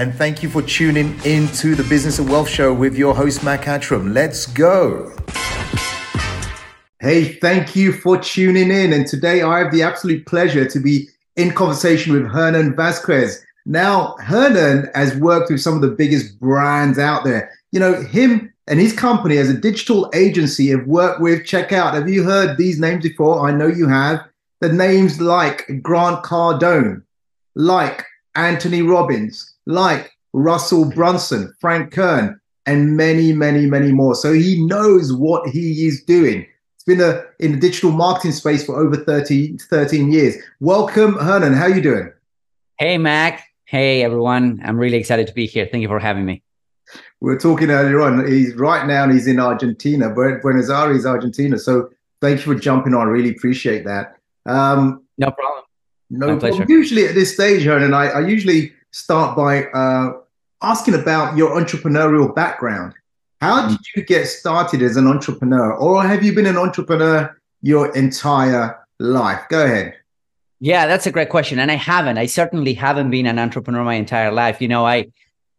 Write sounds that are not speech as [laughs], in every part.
and thank you for tuning in to the Business of Wealth Show with your host, Mac Attram. Let's go. Hey, thank you for tuning in. And today I have the absolute pleasure to be in conversation with Hernan Vasquez. Now, Hernan has worked with some of the biggest brands out there. You know, him and his company as a digital agency have worked with, check out, have you heard these names before? I know you have. The names like Grant Cardone, like Anthony Robbins, like Russell Brunson, Frank Kern, and many, many, many more. So he knows what he is doing. It's been a, in the digital marketing space for over 30, 13 years. Welcome, Hernan. How are you doing? Hey, Mac. Hey, everyone. I'm really excited to be here. Thank you for having me. We were talking earlier on. He's right now, he's in Argentina, Buenos Aires, Argentina. So thank you for jumping on. I really appreciate that. Um, no problem. No problem. Pleasure. Usually at this stage, Hernan, I, I usually start by uh, asking about your entrepreneurial background. How did you get started as an entrepreneur, or have you been an entrepreneur your entire life? Go ahead. Yeah, that's a great question. And I haven't. I certainly haven't been an entrepreneur my entire life. You know, I,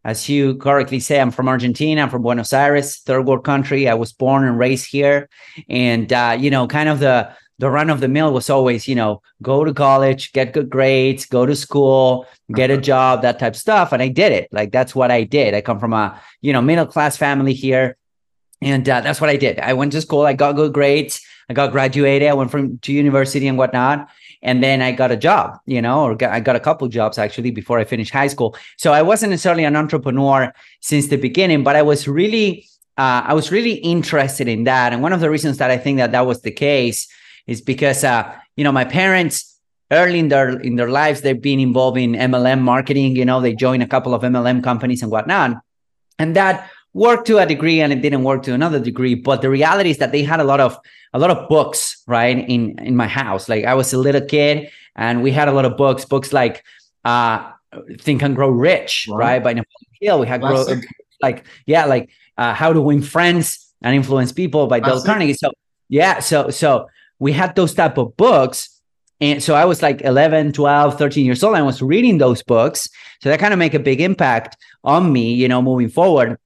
as you correctly say, I'm from Argentina. I'm from Buenos Aires, third world country. I was born and raised here. And, uh, you know, kind of the, the run of the mill was always, you know, go to college, get good grades, go to school, get a uh-huh. job, that type of stuff. And I did it. Like that's what I did. I come from a, you know, middle class family here. And uh, that's what I did. I went to school, I got good grades, I got graduated, I went from to university and whatnot. And then I got a job, you know, or got, I got a couple jobs actually before I finished high school. So I wasn't necessarily an entrepreneur since the beginning, but I was really, uh, I was really interested in that. And one of the reasons that I think that that was the case is because uh, you know my parents early in their in their lives they've been involved in MLM marketing. You know, they joined a couple of MLM companies and whatnot, and that worked to a degree and it didn't work to another degree. But the reality is that they had a lot of a lot of books right in in my house. Like I was a little kid and we had a lot of books, books like uh Think and Grow Rich, right, right by Napoleon Hill. We had grow, like yeah, like uh, How to Win Friends and Influence People by Dale Carnegie. So yeah, so so we had those type of books. And so i was like 11 12 13 years old i was reading those books. So that kind of make a big impact on me you know moving forward.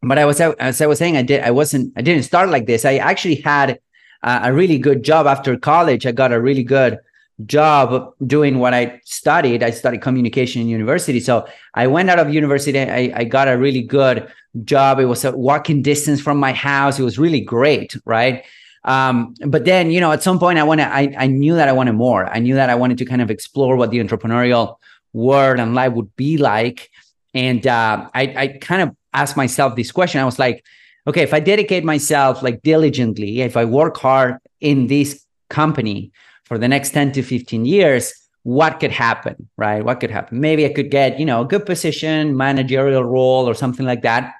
But i was as i was saying i did i wasn't i didn't start like this. I actually had a, a really good job after college. I got a really good job doing what i studied. I studied communication in university. So i went out of university. I, I got a really good job. It was a walking distance from my house. It was really great right um, but then, you know, at some point I wanted, I, I knew that I wanted more. I knew that I wanted to kind of explore what the entrepreneurial world and life would be like. And uh, I, I kind of asked myself this question. I was like, okay, if I dedicate myself like diligently, if I work hard in this company for the next 10 to 15 years, what could happen, right? What could happen? Maybe I could get, you know, a good position, managerial role or something like that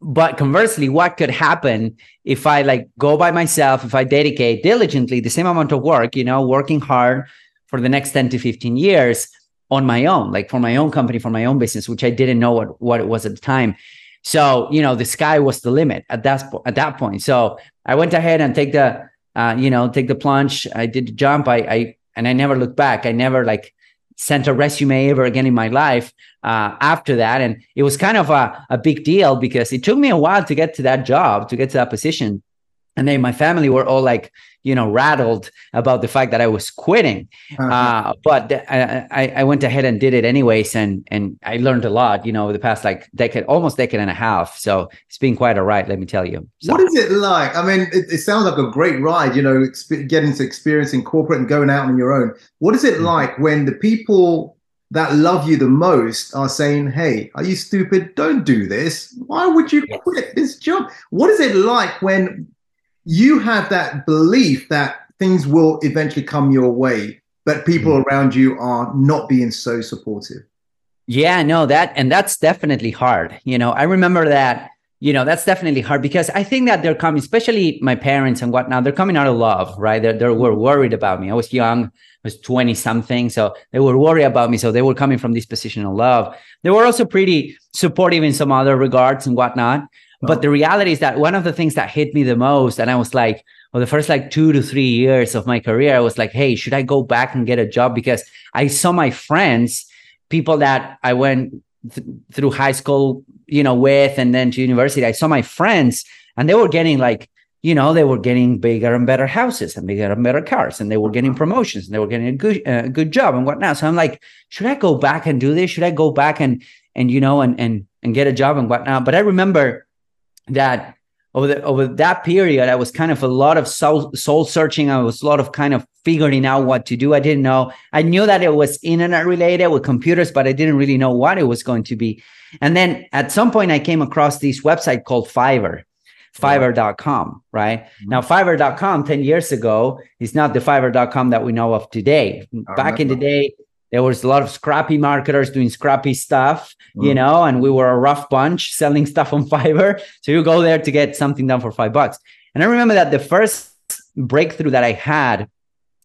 but conversely what could happen if i like go by myself if i dedicate diligently the same amount of work you know working hard for the next 10 to 15 years on my own like for my own company for my own business which i didn't know what, what it was at the time. So you know the sky was the limit at that at that point. So i went ahead and take the uh, you know take the plunge. I did the jump. I i and i never looked back. I never like sent a resume ever again in my life uh, after that. And it was kind of a, a big deal because it took me a while to get to that job, to get to that position. And then my family were all like, you know, rattled about the fact that I was quitting. Uh-huh. Uh, but I, I went ahead and did it anyways, and and I learned a lot. You know, the past like decade, almost decade and a half. So it's been quite a ride, let me tell you. So. What is it like? I mean, it, it, sounds like a great ride. You know, exp- getting to experience in corporate and going out on your own. What is it mm-hmm. like when the people that love you the most are saying, "Hey, are you stupid? Don't do this. Why would you quit this job?" What is it like when you have that belief that things will eventually come your way, but people mm. around you are not being so supportive. Yeah, no, that and that's definitely hard. You know, I remember that, you know, that's definitely hard because I think that they're coming, especially my parents and whatnot, they're coming out of love, right? They they were worried about me. I was young, I was 20 something. So they were worried about me. So they were coming from this position of love. They were also pretty supportive in some other regards and whatnot. But the reality is that one of the things that hit me the most, and I was like, well, the first like two to three years of my career, I was like, hey, should I go back and get a job? Because I saw my friends, people that I went th- through high school, you know, with and then to university, I saw my friends and they were getting like, you know, they were getting bigger and better houses and bigger and better cars, and they were getting promotions and they were getting a good uh, good job and whatnot. So I'm like, should I go back and do this? Should I go back and and you know and and and get a job and whatnot? But I remember that over the over that period, I was kind of a lot of soul soul searching. I was a lot of kind of figuring out what to do. I didn't know. I knew that it was internet related with computers, but I didn't really know what it was going to be. And then at some point, I came across this website called Fiverr fiverr.com, right? Mm-hmm. Now, fiverr.com 10 years ago is not the fiverr.com that we know of today. Back in the day, there was a lot of scrappy marketers doing scrappy stuff, mm-hmm. you know, and we were a rough bunch [laughs] selling stuff on Fiverr. So you go there to get something done for five bucks. And I remember that the first breakthrough that I had,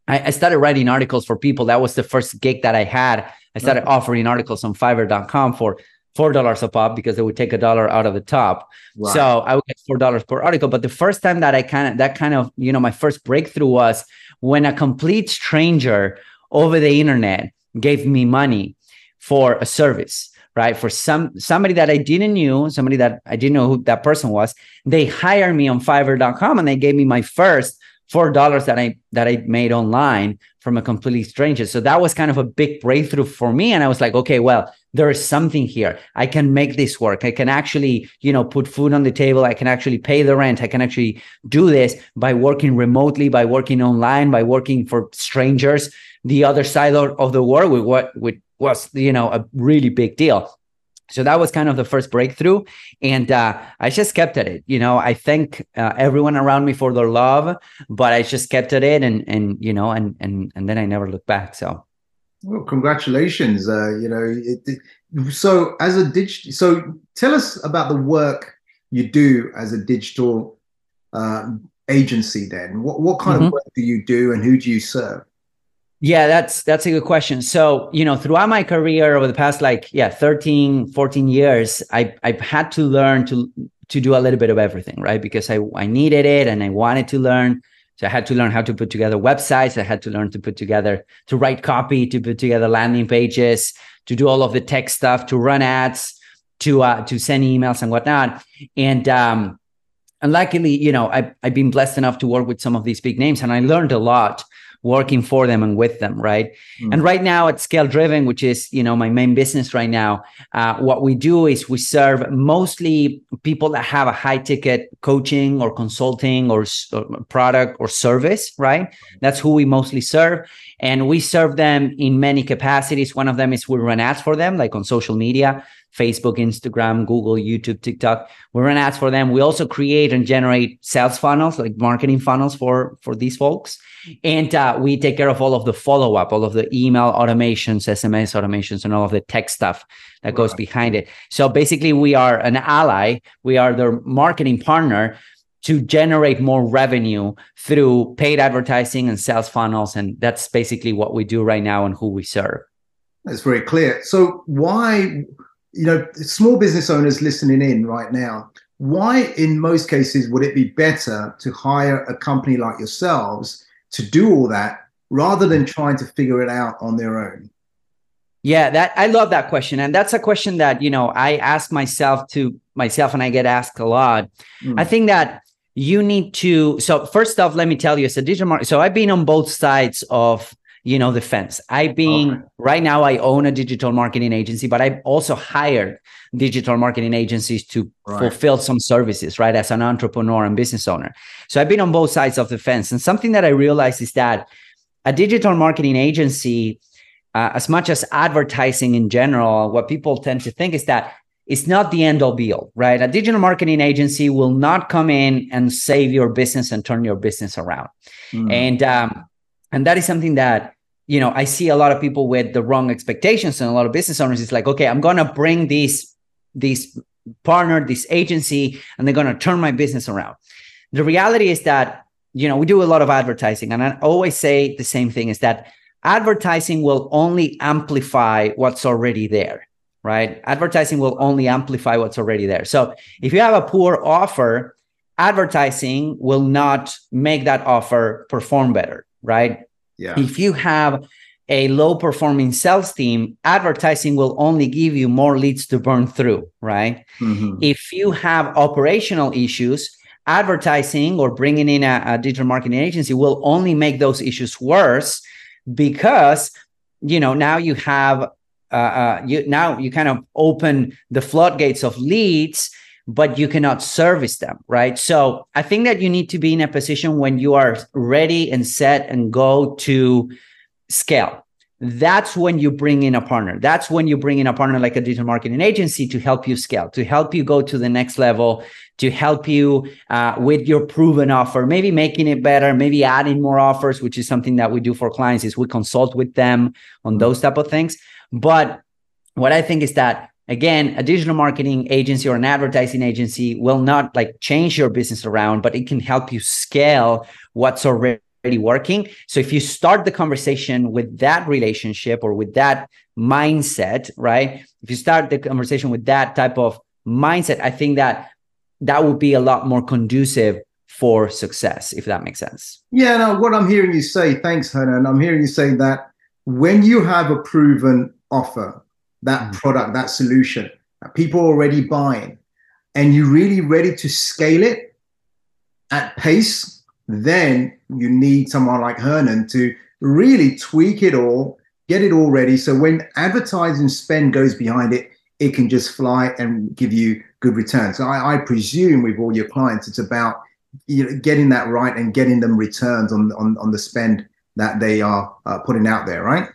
I, I started writing articles for people. That was the first gig that I had. I started mm-hmm. offering articles on fiverr.com for four dollars a pop because they would take a dollar out of the top. Right. So I would get four dollars per article. But the first time that I kind of that kind of you know my first breakthrough was when a complete stranger over the internet gave me money for a service right for some somebody that i didn't knew somebody that i didn't know who that person was they hired me on fiverr.com and they gave me my first four dollars that I that I made online from a completely stranger. So that was kind of a big breakthrough for me. And I was like, okay, well, there is something here. I can make this work. I can actually, you know, put food on the table. I can actually pay the rent. I can actually do this by working remotely, by working online, by working for strangers. The other side of the world with what with was, you know, a really big deal. So that was kind of the first breakthrough. And uh, i just kept at it. You know i thank uh, everyone around me for their love but i just kept at it and and you know and and and then i never looked back. So. Well congratulations. Uh, you know it, it, so as a digital so tell us about the work you do as a digital uh, agency then. What, what kind mm-hmm. of work do you do and who do you serve yeah, that's that's a good question. So, you know, throughout my career over the past like yeah, 13, 14 years, I I've had to learn to to do a little bit of everything, right? Because I I needed it and I wanted to learn. So I had to learn how to put together websites, I had to learn to put together to write copy, to put together landing pages, to do all of the tech stuff, to run ads, to uh to send emails and whatnot. And um and luckily, you know, I've, I've been blessed enough to work with some of these big names and I learned a lot working for them and with them right mm. and right now at scale driven which is you know my main business right now uh, what we do is we serve mostly people that have a high ticket coaching or consulting or, or product or service right that's who we mostly serve and we serve them in many capacities one of them is we run ads for them like on social media Facebook, Instagram, Google, YouTube, TikTok. We run ads for them. We also create and generate sales funnels, like marketing funnels for for these folks, and uh, we take care of all of the follow up, all of the email automations, SMS automations, and all of the tech stuff that goes behind it. So basically, we are an ally. We are their marketing partner to generate more revenue through paid advertising and sales funnels. And that's basically what we do right now and who we serve. That's very clear. So, why you know, small business owners listening in right now, why in most cases would it be better to hire a company like yourselves to do all that rather than trying to figure it out on their own? Yeah, that I love that question. And that's a question that, you know, I ask myself to myself and I get asked a lot. Mm. I think that you need to so first off, let me tell you, as a digital marketer, so I've been on both sides of you know the fence i being okay. right now i own a digital marketing agency but i've also hired digital marketing agencies to right. fulfill some services right as an entrepreneur and business owner so i've been on both sides of the fence and something that i realized is that a digital marketing agency uh, as much as advertising in general what people tend to think is that it's not the end all be all, right? A digital marketing agency will not come in and save your business and turn your business around. Mm. And um, and that is something that you know i see a lot of people with the wrong expectations and a lot of business owners it's like okay i'm going to bring this this partner this agency and they're going to turn my business around. The reality is that you know we do a lot of advertising and i always say the same thing is that advertising will only amplify what's already there right? Advertising will only amplify what's already there. So if you have a poor offer advertising will not make that offer perform better right? Yeah. If you have a low performing sales team, advertising will only give you more leads to burn through, right? Mm-hmm. If you have operational issues, advertising or bringing in a, a, digital marketing agency will only make those issues worse because you know now you have uh, uh, you now you kind of open the floodgates of leads but you cannot service them right so i think that you need to be in a position when you are ready and set and go to scale that's when you bring in a partner. That's when you bring in a partner like a digital marketing agency to help you scale, to help you go to the next level, to help you uh, with your proven offer, maybe making it better, maybe adding more offers, which is something that we do for clients. Is we consult with them on those type of things. But what I think is that again, a digital marketing agency or an advertising agency will not like change your business around, but it can help you scale what's already working. So if you start the conversation with that relationship or with that mindset, right? If you start the conversation with that type of mindset, I think that that would be a lot more conducive for success, if that makes sense. Yeah, no, what I'm hearing you say, thanks, Hernan. I'm hearing you say that when you have a proven offer, that mm. product, that solution, that people are already buying, and you're really ready to scale it at pace then you need someone like Hernan to really tweak it all, get it all ready. So when advertising spend goes behind it, it can just fly and give you good returns. So I, I presume with all your clients, it's about you know, getting that right and getting them returns on, on, on the spend that they are uh, putting out there, right?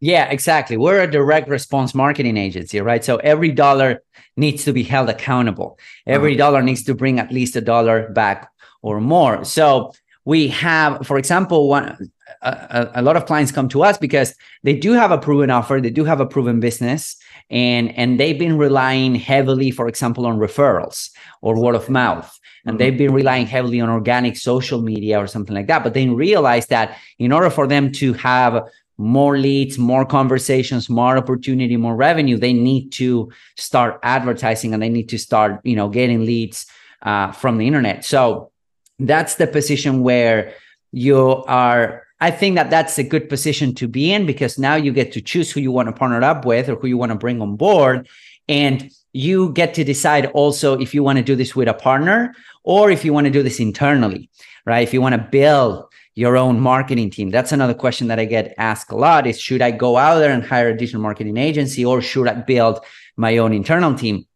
Yeah, exactly. We're a direct response marketing agency, right? So every dollar needs to be held accountable. Every dollar needs to bring at least a dollar back or more. So we have, for example, one a, a, lot of clients come to us because they do have a proven offer, they do have a proven business, and and they've been relying heavily, for example, on referrals or word of mouth, and mm-hmm. they've been relying heavily on organic social media or something like that. But they realize that in order for them to have more leads, more conversations, more opportunity, more revenue, they need to start advertising and they need to start, you know, getting leads uh, from the internet. So that's the position where you are I think that that's a good position to be in because now you get to choose who you want to partner up with or who you want to bring on board. And you get to decide also if you want to do this with a partner or if you want to do this internally, right? If you want to build your own marketing team. That's another question that I get asked a lot is should I go out there and hire a digital marketing agency or should I build my own internal team?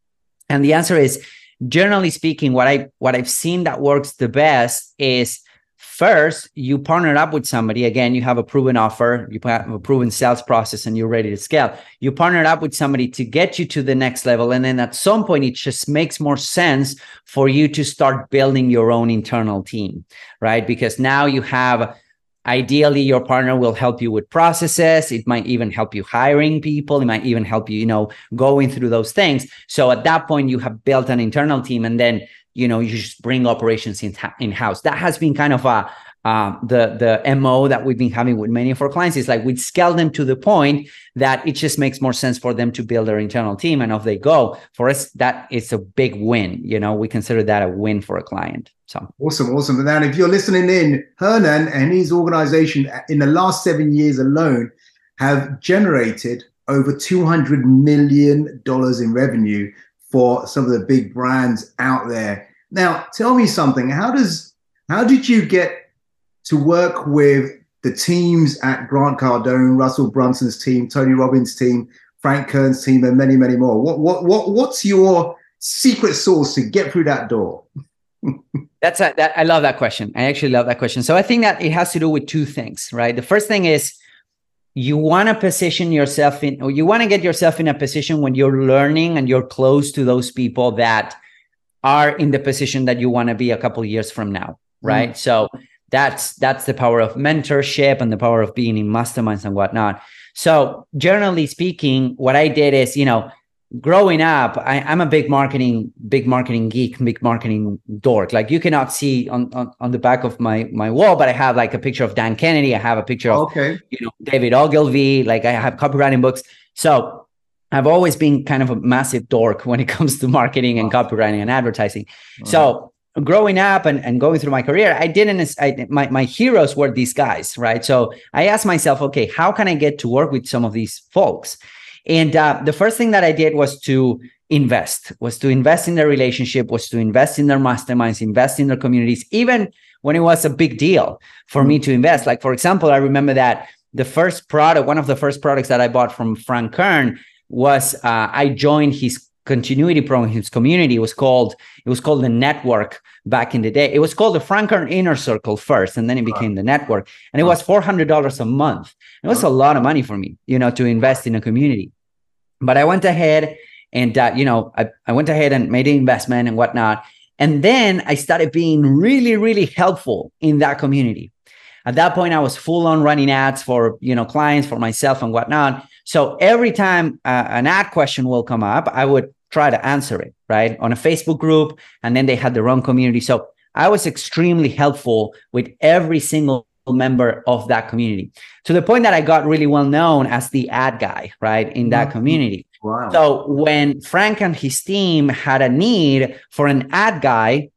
And the answer is generally speaking, what I what I've seen that works the best is first you partner up with somebody. Again, you have a proven offer, you have a proven sales process, and you're ready to scale. You partner up with somebody to get you to the next level, and then at some point, it just makes more sense for you to start building your own internal team, right? Because now you have ideally your partner will help you with processes it might even help you hiring people it might even help you you know going through those things so at that point you have built an internal team and then you know you just bring operations in in house that has been kind of a uh, the the mo that we've been having with many of our clients. Is like we scale them to the point that it just makes more sense for them to build their internal team and off they go. For us that is a big win you know we consider that a win for a client so. Awesome, awesome. And then if you're listening in, Hernan and his organization in the last seven years alone have generated over $200 million in revenue for some of the big brands out there. Now, tell me something. How does how did you get to work with the teams at Grant Cardone, Russell Brunson's team, Tony Robbins' team, Frank Kern's team, and many, many more? What what what what's your secret sauce to get through that door? [laughs] That's a, that. I love that question. I actually love that question. So I think that it has to do with two things, right? The first thing is you want to position yourself in, or you want to get yourself in a position when you're learning and you're close to those people that are in the position that you want to be a couple years from now, right? Mm. So that's that's the power of mentorship and the power of being in masterminds and whatnot. So generally speaking, what I did is, you know, growing up, I, am a big marketing, big marketing geek, big marketing dork. Like you cannot see on, on, on the back of my my wall, but I have like a picture of Dan Kennedy. I have a picture of okay. you know David Ogilvy. Like I have copywriting books. So I've always been kind of a massive dork when it comes to marketing and copywriting and advertising. So growing up and, and going through my career, I didn't, I, my, my heroes were these guys, right? So I asked myself, okay, how can I get to work with some of these folks? And uh, the first thing that I did was to invest, was to invest in their relationship, was to invest in their masterminds, invest in their communities, even when it was a big deal for me to invest. Like, for example, I remember that the first product, one of the first products that I bought from Frank Kern was uh, I joined his continuity program his community. It was called it was called the network back in the day. It was called the Frank Kern inner circle first and then it became the network. And it was $400 a month. It was a lot of money for me you know to invest in a community. But i went ahead and uh, you know I, I went ahead and made an investment and whatnot. And then i started being really really helpful in that community. At that point i was full on running ads for you know clients for myself and whatnot so every time uh, an ad question will come up, I would try to answer it, right? On a Facebook group. And then they had their own community. So I was extremely helpful with every single member of that community to the point that I got really well known as the ad guy, right? In that mm-hmm. community. Wow. So when Frank and his team had a need for an ad guy,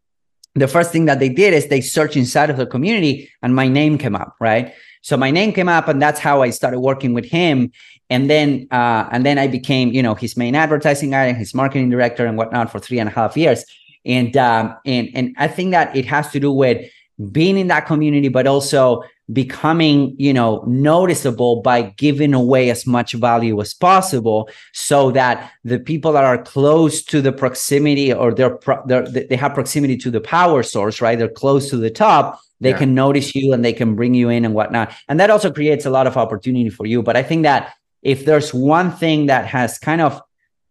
the first thing that they did is they searched inside of the community and my name came up, right? So my name came up and that's how I started working with him and then uh, and then I became you know his main advertising guy and his marketing director and whatnot for three and a half years. And um, and and I think that it has to do with being in that community, but also becoming you know noticeable by giving away as much value as possible so that the people that are close to the proximity or they're, pro- they're they have proximity to the power source right they're close to the top they yeah. can notice you and they can bring you in and whatnot and that also creates a lot of opportunity for you but i think that if there's one thing that has kind of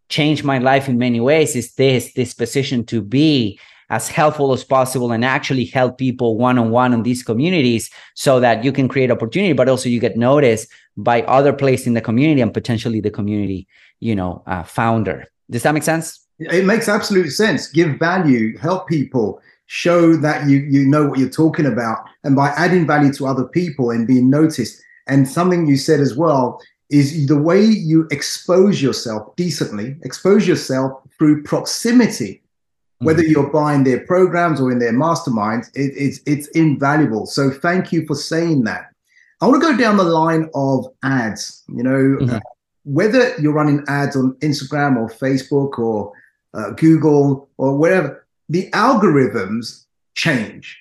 changed my life in many ways is this this position to be as helpful as possible and actually help people one-on-one in these communities so that you can create opportunity but also you get noticed by other place in the community and potentially the community you know uh, founder. Does that make sense? It makes absolute sense. Give value help people show that you you know what you're talking about and by adding value to other people and being noticed. And something you said as well is the way you expose yourself decently, expose yourself through proximity, whether mm-hmm. you're buying their programs or in their masterminds, it, it's it's invaluable. So thank you for saying that. I want to go down the line of ads. You know, mm-hmm. uh, whether you're running ads on Instagram or Facebook or uh, Google or wherever, the algorithms change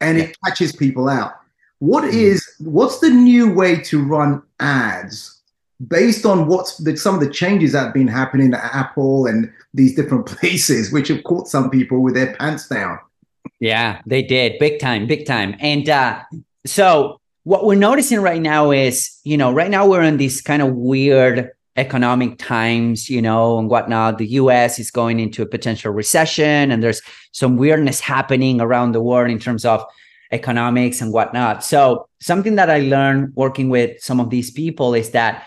and yeah. it catches people out. What mm-hmm. is what's the new way to run ads based on what's the, some of the changes that have been happening at Apple and these different [laughs] places, which have caught some people with their pants down. Yeah, they did big time, big time. And uh, so what we're noticing right now is, you know, right now we're in these kind of weird economic times, you know, and whatnot. The US is going into a potential recession, and there's some weirdness happening around the world in terms of economics and whatnot. So, something that I learned working with some of these people is that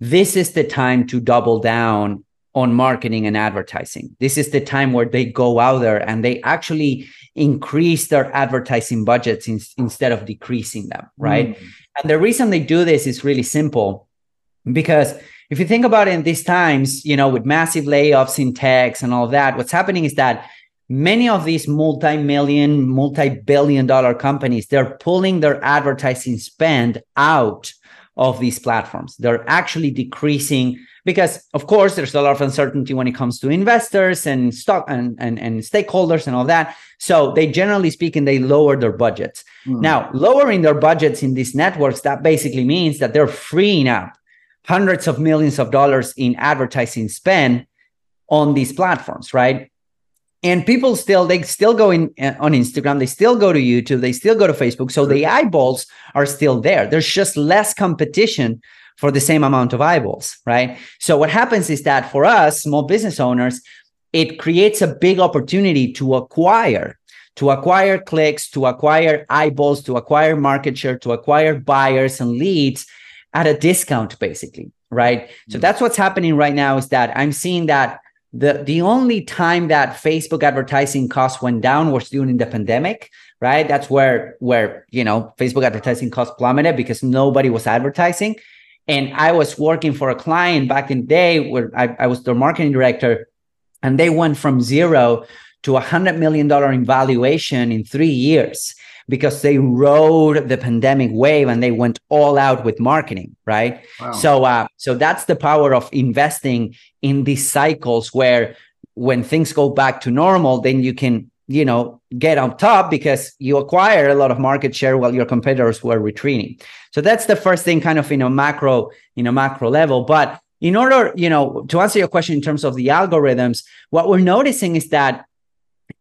this is the time to double down on marketing and advertising. This is the time where they go out there and they actually increase their advertising budgets in, instead of decreasing them, right? Mm. And the reason they do this is really simple because if you think about it in these times, you know, with massive layoffs in techs and all that, what's happening is that many of these multi-million, multi-billion dollar companies, they're pulling their advertising spend out of these platforms. They're actually decreasing because, of course, there's a lot of uncertainty when it comes to investors and stock and, and, and stakeholders and all that. So they generally speaking, they lower their budgets. Mm. Now, lowering their budgets in these networks, that basically means that they're freeing up hundreds of millions of dollars in advertising spend on these platforms, right? And people still they still go in uh, on instagram they still go to youtube they still go to facebook. So the eyeballs are still there. There's just less competition for the same amount of eyeballs right? So what happens is that for us small business owners it creates a big opportunity to acquire to acquire clicks to acquire eyeballs to acquire market share to acquire buyers and leads at a discount basically right? So mm. that's what's happening right now is that i'm seeing that the the only time that Facebook advertising costs went down was during the pandemic, right? That's where where you know Facebook advertising costs plummeted because nobody was advertising. And I was working for a client back in the day where I, I was their marketing director, and they went from zero to a hundred million dollar in valuation in three years because they rode the pandemic wave and they went all out with marketing right? Wow. so uh, so that's the power of investing in these cycles where when things go back to normal then you can you know get on top because you acquire a lot of market share while your competitors were retreating. So that's the first thing kind of in a macro in a macro level. But in order you know to answer your question in terms of the algorithms what we're noticing is that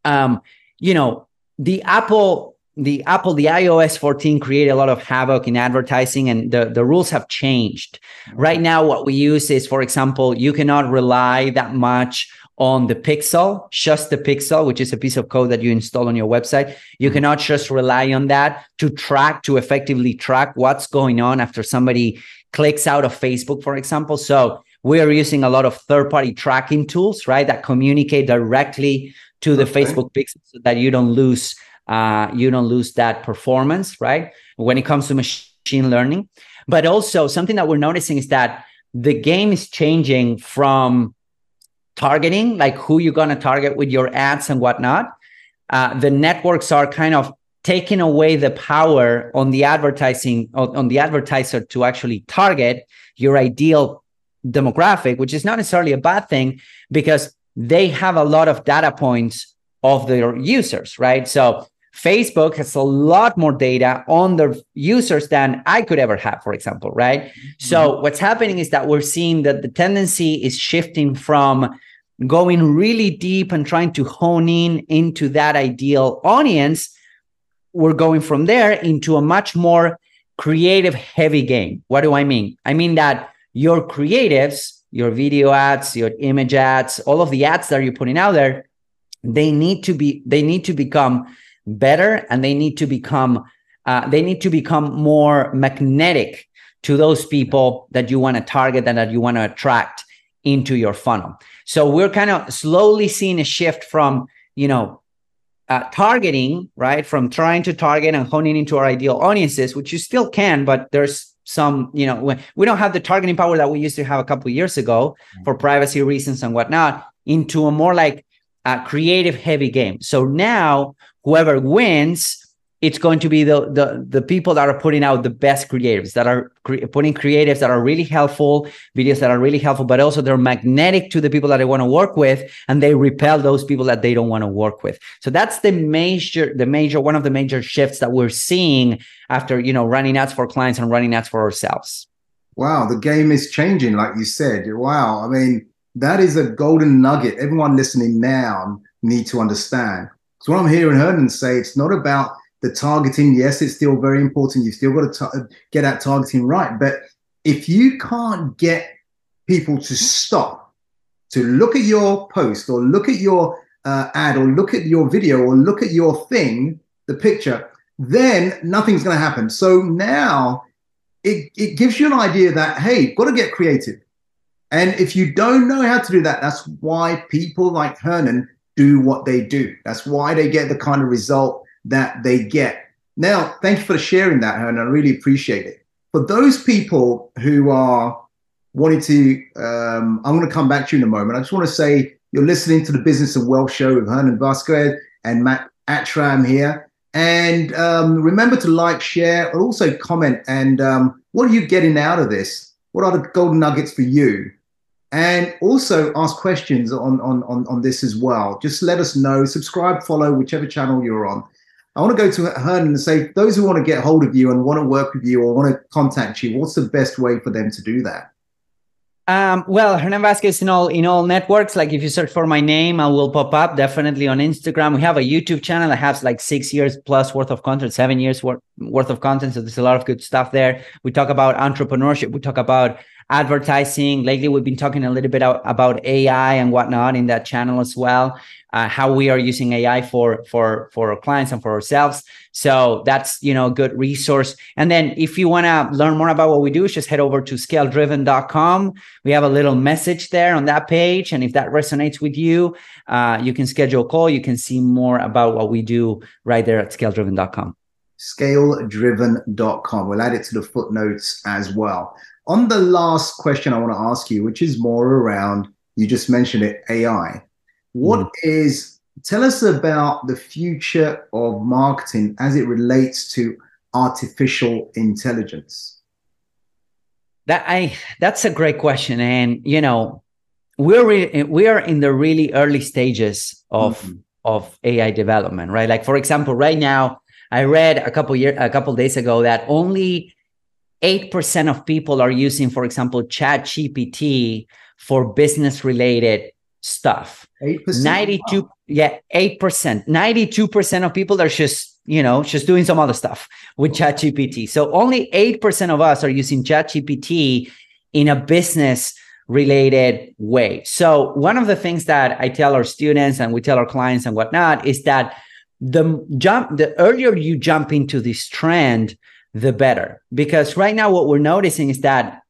um you know the apple the apple the ios 14 created a lot of havoc in advertising and the, the rules have changed right now what we use is for example you cannot rely that much on the pixel, just the pixel, which is a piece of code that you install on your website. You mm-hmm. cannot just rely on that to track, to effectively track what's going on after somebody clicks out of Facebook, for example. So we are using a lot of third party tracking tools, right, that communicate directly to the okay. Facebook pixel so that you don't lose uh, you don't lose that performance, right? When it comes to machine learning. But also something that we're noticing is that the game is changing from targeting, like who you're going to target with your ads and whatnot. Uh, the networks are kind of taking away the power on the advertising on the advertiser to actually target your ideal demographic, which is not necessarily a bad thing because they have a lot of data points of their users, right? So Facebook has a lot more data on their users than I could ever have, for example, right? Mm-hmm. So what's happening is that we're seeing that the tendency is shifting from going really deep and trying to hone in into that ideal audience, we're going from there into a much more creative heavy game. What do I mean? I mean that your creatives, your video ads, your image ads, all of the ads that you're putting out there, they need to be they need to become better and they need to become uh, they need to become more magnetic to those people that you want to target and that you want to attract into your funnel. So we're kind of slowly seeing a shift from, you know, uh, targeting, right? From trying to target and honing into our ideal audiences, which you still can, but there's some, you know, we don't have the targeting power that we used to have a couple years ago for privacy reasons and whatnot, into a more like a creative heavy game. So now whoever wins it's going to be the the the people that are putting out the best creatives that are cre- putting creatives that are really helpful videos that are really helpful but also they're magnetic to the people that they want to work with and they repel those people that they don't want to work with. So that's the major the major one of the major shifts that we're seeing after you know running ads for clients and running ads for ourselves. Wow the game is changing like you said. Wow i mean that is a golden nugget everyone listening now need to understand so what i'm hearing hernan say it's not about the targeting, yes, it's still very important. You've still got to get that targeting right. But if you can't get people to stop to look at your post or look at your uh, ad or look at your video or look at your thing, the picture, then nothing's going to happen. So now it, it gives you an idea that, hey, got to get creative. And if you don't know how to do that, that's why people like Hernan do what they do. That's why they get the kind of result that they get. Now, thank you for sharing that, Hernan. I really appreciate it. For those people who are wanting to, um, I'm going to come back to you in a moment. I just want to say you're listening to the Business and Wealth Show with Hernan Vasquez and Mac Attram here. And um, remember to like, share, and also comment. And um, what are you getting out of this? What are the golden nuggets for you? And also ask questions on, on, on, on this as well. Just let us know. Subscribe, follow, whichever channel you're on. I want to go to Hernan and say, those who want to get hold of you and want to work with you or want to contact you, what's the best way for them to do that? Um, well, Hernan Vasquez in all in all networks. Like if you search for my name, I will pop up. Definitely on Instagram. We have a YouTube channel that has like six years plus worth of content, seven years worth, worth of content. So there's a lot of good stuff there. We talk about entrepreneurship. We talk about advertising. Lately, we've been talking a little bit about AI and whatnot in that channel as well. Uh, how we are using AI for for for our clients and for ourselves. So that's you know a good resource. And then if you want to learn more about what we do, just head over to scaledriven.com. We have a little message there on that page, and if that resonates with you, uh, you can schedule a call. You can see more about what we do right there at scaledriven.com. Scaledriven.com. We'll add it to the footnotes as well. On the last question I want to ask you, which is more around, you just mentioned it, AI. What mm. is Tell us about the future of marketing as it relates to artificial intelligence. That I that's a great question, and you know, we're re- we are in the really early stages of mm-hmm. of AI development, right? Like for example, right now, I read a couple year a couple days ago that only 8% of people are using, for example, Chat GPT for business related stuff. 8%? 92, wow. yeah, 8%. 92% of people are just, you know, just doing some other stuff with Chat GPT. So only 8% of us are using Chat GPT in a business related way. So one of the things that I tell our students and we tell our clients and whatnot is that the jump, the earlier you jump into this trend, the better. Because right now, what we're noticing is that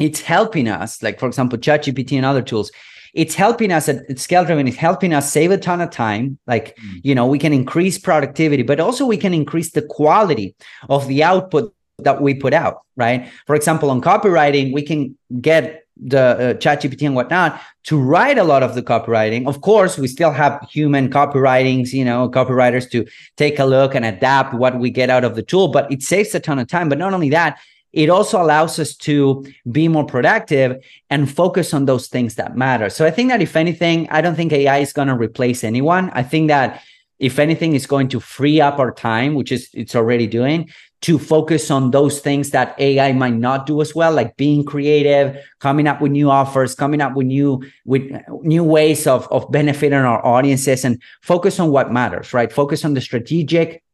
it's helping us, like for example, ChatGPT and other tools, it's helping us at, scale driven, it's helping us save a ton of time. Like, mm. you know, we can increase productivity, but also we can increase the quality of the output that we put out, right? For example, on copywriting, we can get the uh, chat gpt and whatnot to write a lot of the copywriting. Of course we still have human copywritings you know copywriters to take a look and adapt what we get out of the tool but it saves a ton of time. But not only that it also allows us to be more productive and focus on those things that matter. So i think that if anything i don't think ai is going to replace anyone. I think that if anything is going to free up our time which is it's already doing to focus on those things that AI might not do as well, like being creative, coming up with new offers, coming up with new with new ways of of benefiting our audiences, and focus on what matters, right? Focus on the strategic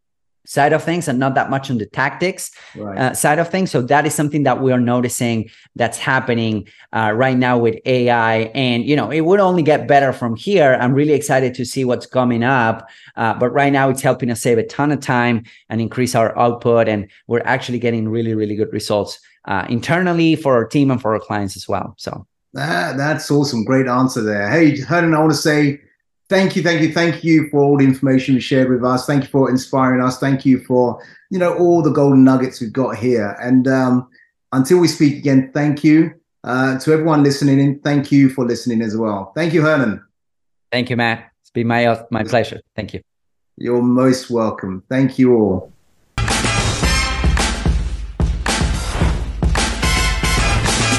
side of things and not that much on the tactics right. uh, side of things. So that is something that we are noticing that's happening uh, right now with AI. And, you know, it would only get better from here. I'm really excited to see what's coming up. Uh, but right now it's helping us save a ton of time and increase our output. And we're actually getting really, really good results uh, internally for our team and for our clients as well. So that, that's awesome. Great answer there. Hey, Hernan, I want to say, thank you, thank you, thank you for all the information you shared with us. Thank you for inspiring us. Thank you for you know all the golden nuggets we've got here. And um, until we speak again, thank you uh, to everyone listening in. Thank you for listening as well. Thank you, Hernan. Thank you, Mac. It's been my my pleasure. Thank you. You're most welcome. Thank you all.